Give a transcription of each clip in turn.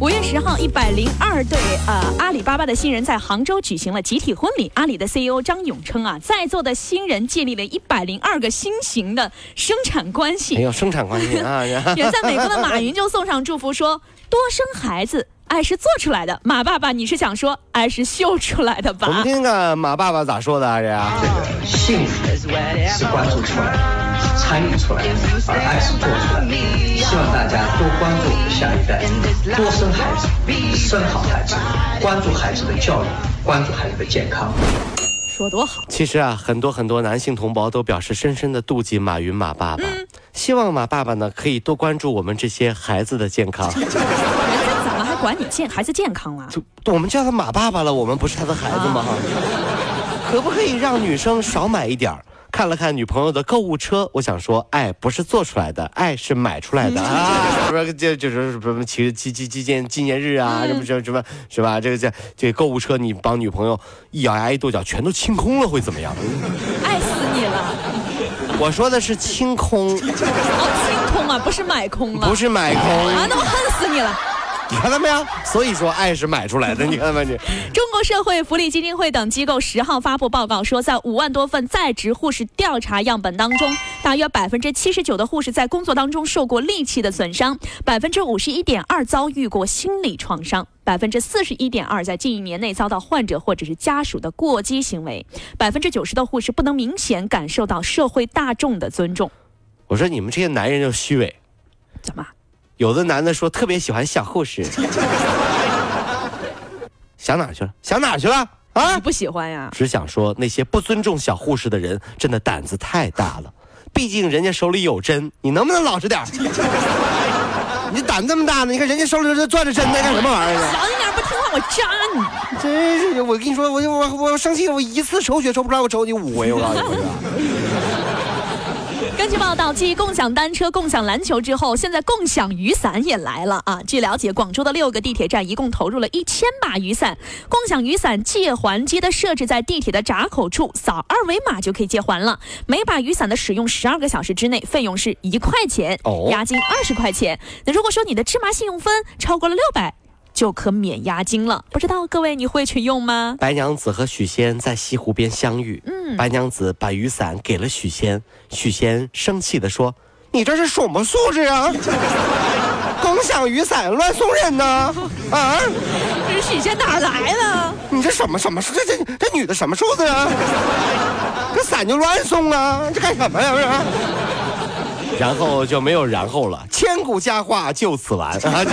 五月十号，一百零二对呃阿里巴巴的新人在杭州举行了集体婚礼。阿里的 CEO 张勇称啊，在座的新人建立了一百零二个新型的生产关系。没有生产关系啊！远在美国的马云就送上祝福说：“多生孩子，爱是做出来的。”马爸爸，你是想说爱是秀出来的吧？我们听看马爸爸咋说的啊？这这个幸福是关注出来的。参与出来的，而爱是做出来的。希望大家多关注我们的下一代，多生孩子，生好孩子，关注孩子的教育，关注孩子的健康。说多好！其实啊，很多很多男性同胞都表示深深的妒忌马云马爸爸，希望马爸爸呢可以多关注我们这些孩子的健康。人家怎么还管你健孩子健康了？就我们叫他马爸爸了，我们不是他的孩子吗？可不可以让女生少买一点儿？看了看女朋友的购物车，我想说，爱不是做出来的，爱是买出来的啊！不是，这就是什么其实纪纪纪念纪念日啊，什么什么什么，是吧？这个这这购物车，你帮女朋友一咬牙一跺脚，全都清空了，会怎么样？爱！我说的是清空，哦，清空啊，不是买空了，不是买空啊，那我恨死你了！你看到没有？所以说爱是买出来的，你看到没？你 中国社会福利基金会等机构十号发布报告说，在五万多份在职护士调查样本当中，大约百分之七十九的护士在工作当中受过力气的损伤，百分之五十一点二遭遇过心理创伤，百分之四十一点二在近一年内遭到患者或者是家属的过激行为，百分之九十的护士不能明显感受到社会大众的尊重。我说你们这些男人就虚伪，怎么？有的男的说特别喜欢小护士，想哪去了？想哪去了？啊！不喜欢呀？只想说那些不尊重小护士的人，真的胆子太大了。毕竟人家手里有针，你能不能老实点 你胆这么大呢？你看人家手里这攥着针呢干什么玩意儿？小心点，不听话我扎你！真是的，我跟你说，我我我生气，我一次抽血抽不出来，我抽你五回，我告诉你。根据报道，继共享单车、共享篮球之后，现在共享雨伞也来了啊！据了解，广州的六个地铁站一共投入了一千把雨伞。共享雨伞借还机的设置在地铁的闸口处，扫二维码就可以借还了。每把雨伞的使用十二个小时之内，费用是一块钱，押金二十块钱。那如果说你的芝麻信用分超过了六百。就可免押金了，不知道各位你会去用吗？白娘子和许仙在西湖边相遇，嗯，白娘子把雨伞给了许仙，许仙生气的说：“你这是什么素质啊？共享雨伞乱送人呢？啊？这许仙哪来的？你这什么什么这这这女的什么素质啊？这伞就乱送啊？这干什么呀？然后就没有然后了，千古佳话就此完啊！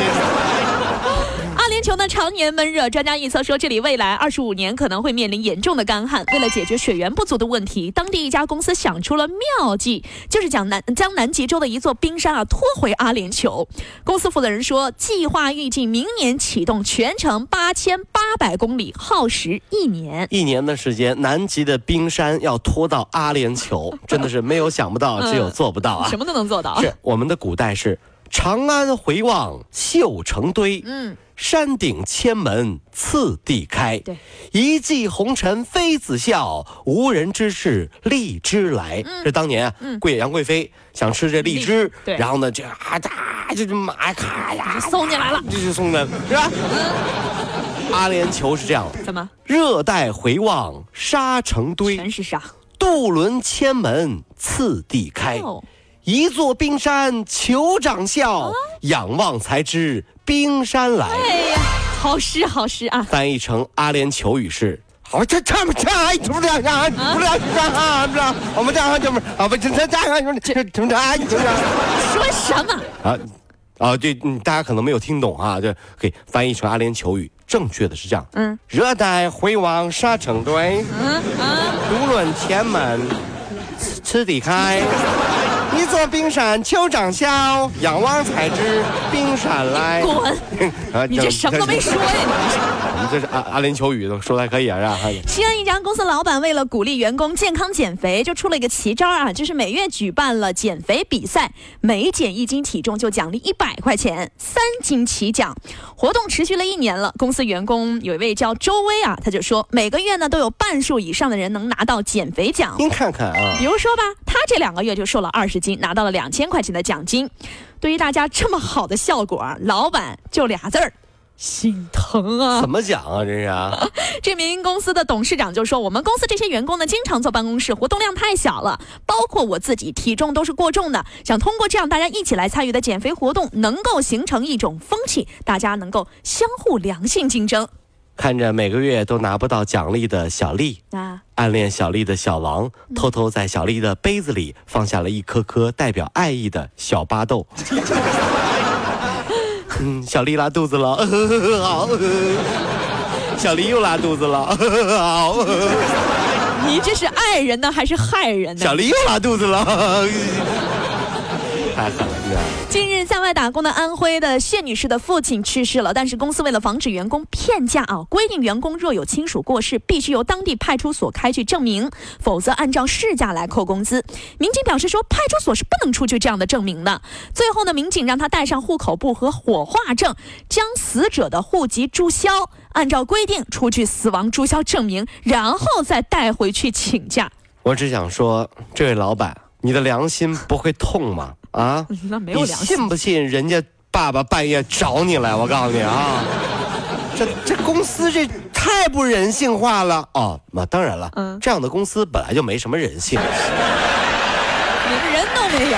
这。全球呢常年闷热，专家预测说，这里未来二十五年可能会面临严重的干旱。为了解决水源不足的问题，当地一家公司想出了妙计，就是将南将南极洲的一座冰山啊拖回阿联酋。公司负责人说，计划预计明年启动，全程八千八百公里，耗时一年。一年的时间，南极的冰山要拖到阿联酋，真的是没有想不到，只有做不到啊！什么都能做到。是我们的古代是长安回望绣成堆。嗯。山顶千门次第开，对，一骑红尘妃子笑，无人知是荔枝来。这当年啊，贵杨贵妃想吃这荔枝，然后呢，这啊哒，这马咔呀送进来了，这就送的是吧？阿联酋是这样，怎么？热带回望沙成堆，全是沙。渡轮千门次第开，一座冰山求长笑，仰望才知。冰山来，哎呀，好诗好诗啊！翻译成阿联酋语是：好，这这么这哎，怎么这样？不是这样啊？不是，我们这样就是啊，不这这这样，这怎么这？你说什么？啊啊，这大家可能没有听懂啊，这可以翻译成阿联酋语，正确的是这样：嗯，热带回望沙成堆，嗯啊，独论天门，此地开。一座冰山秋长效，仰望才知冰山来。滚！你这什么都没说呀！你。我们这是阿阿联酋语的，说的还可以啊，是吧？西安一家公司老板为了鼓励员工健康减肥，就出了一个奇招啊，就是每月举办了减肥比赛，每减一斤体重就奖励一百块钱，三斤起奖。活动持续了一年了，公司员工有一位叫周薇啊，他就说每个月呢都有半数以上的人能拿到减肥奖。您看看啊，比如说吧，他这两个月就瘦了二十斤，拿到了两千块钱的奖金。对于大家这么好的效果，老板就俩字儿。心疼啊！怎么讲啊？这是啊！这名公司的董事长就说：“我们公司这些员工呢，经常坐办公室，活动量太小了，包括我自己，体重都是过重的。想通过这样大家一起来参与的减肥活动，能够形成一种风气，大家能够相互良性竞争。”看着每个月都拿不到奖励的小丽啊，暗恋小丽的小王偷偷在小丽的杯子里放下了一颗颗代表爱意的小巴豆。嗯，小丽拉肚子了，好。小丽又拉肚子了，好。你这是爱人呢，还是害人呢？小丽又拉肚子了，太狠了，近日，在外打工的安徽的谢女士的父亲去世了，但是公司为了防止员工骗假啊，规定员工若有亲属过世，必须由当地派出所开具证明，否则按照市价来扣工资。民警表示说，派出所是不能出具这样的证明的。最后呢，民警让他带上户口簿和火化证，将死者的户籍注销，按照规定出具死亡注销证明，然后再带回去请假。我只想说，这位老板，你的良心不会痛吗？啊，那没有良心。你信不信人家爸爸半夜找你来？我告诉你啊，这这公司这太不人性化了哦。那当然了，嗯，这样的公司本来就没什么人性，连人都没有。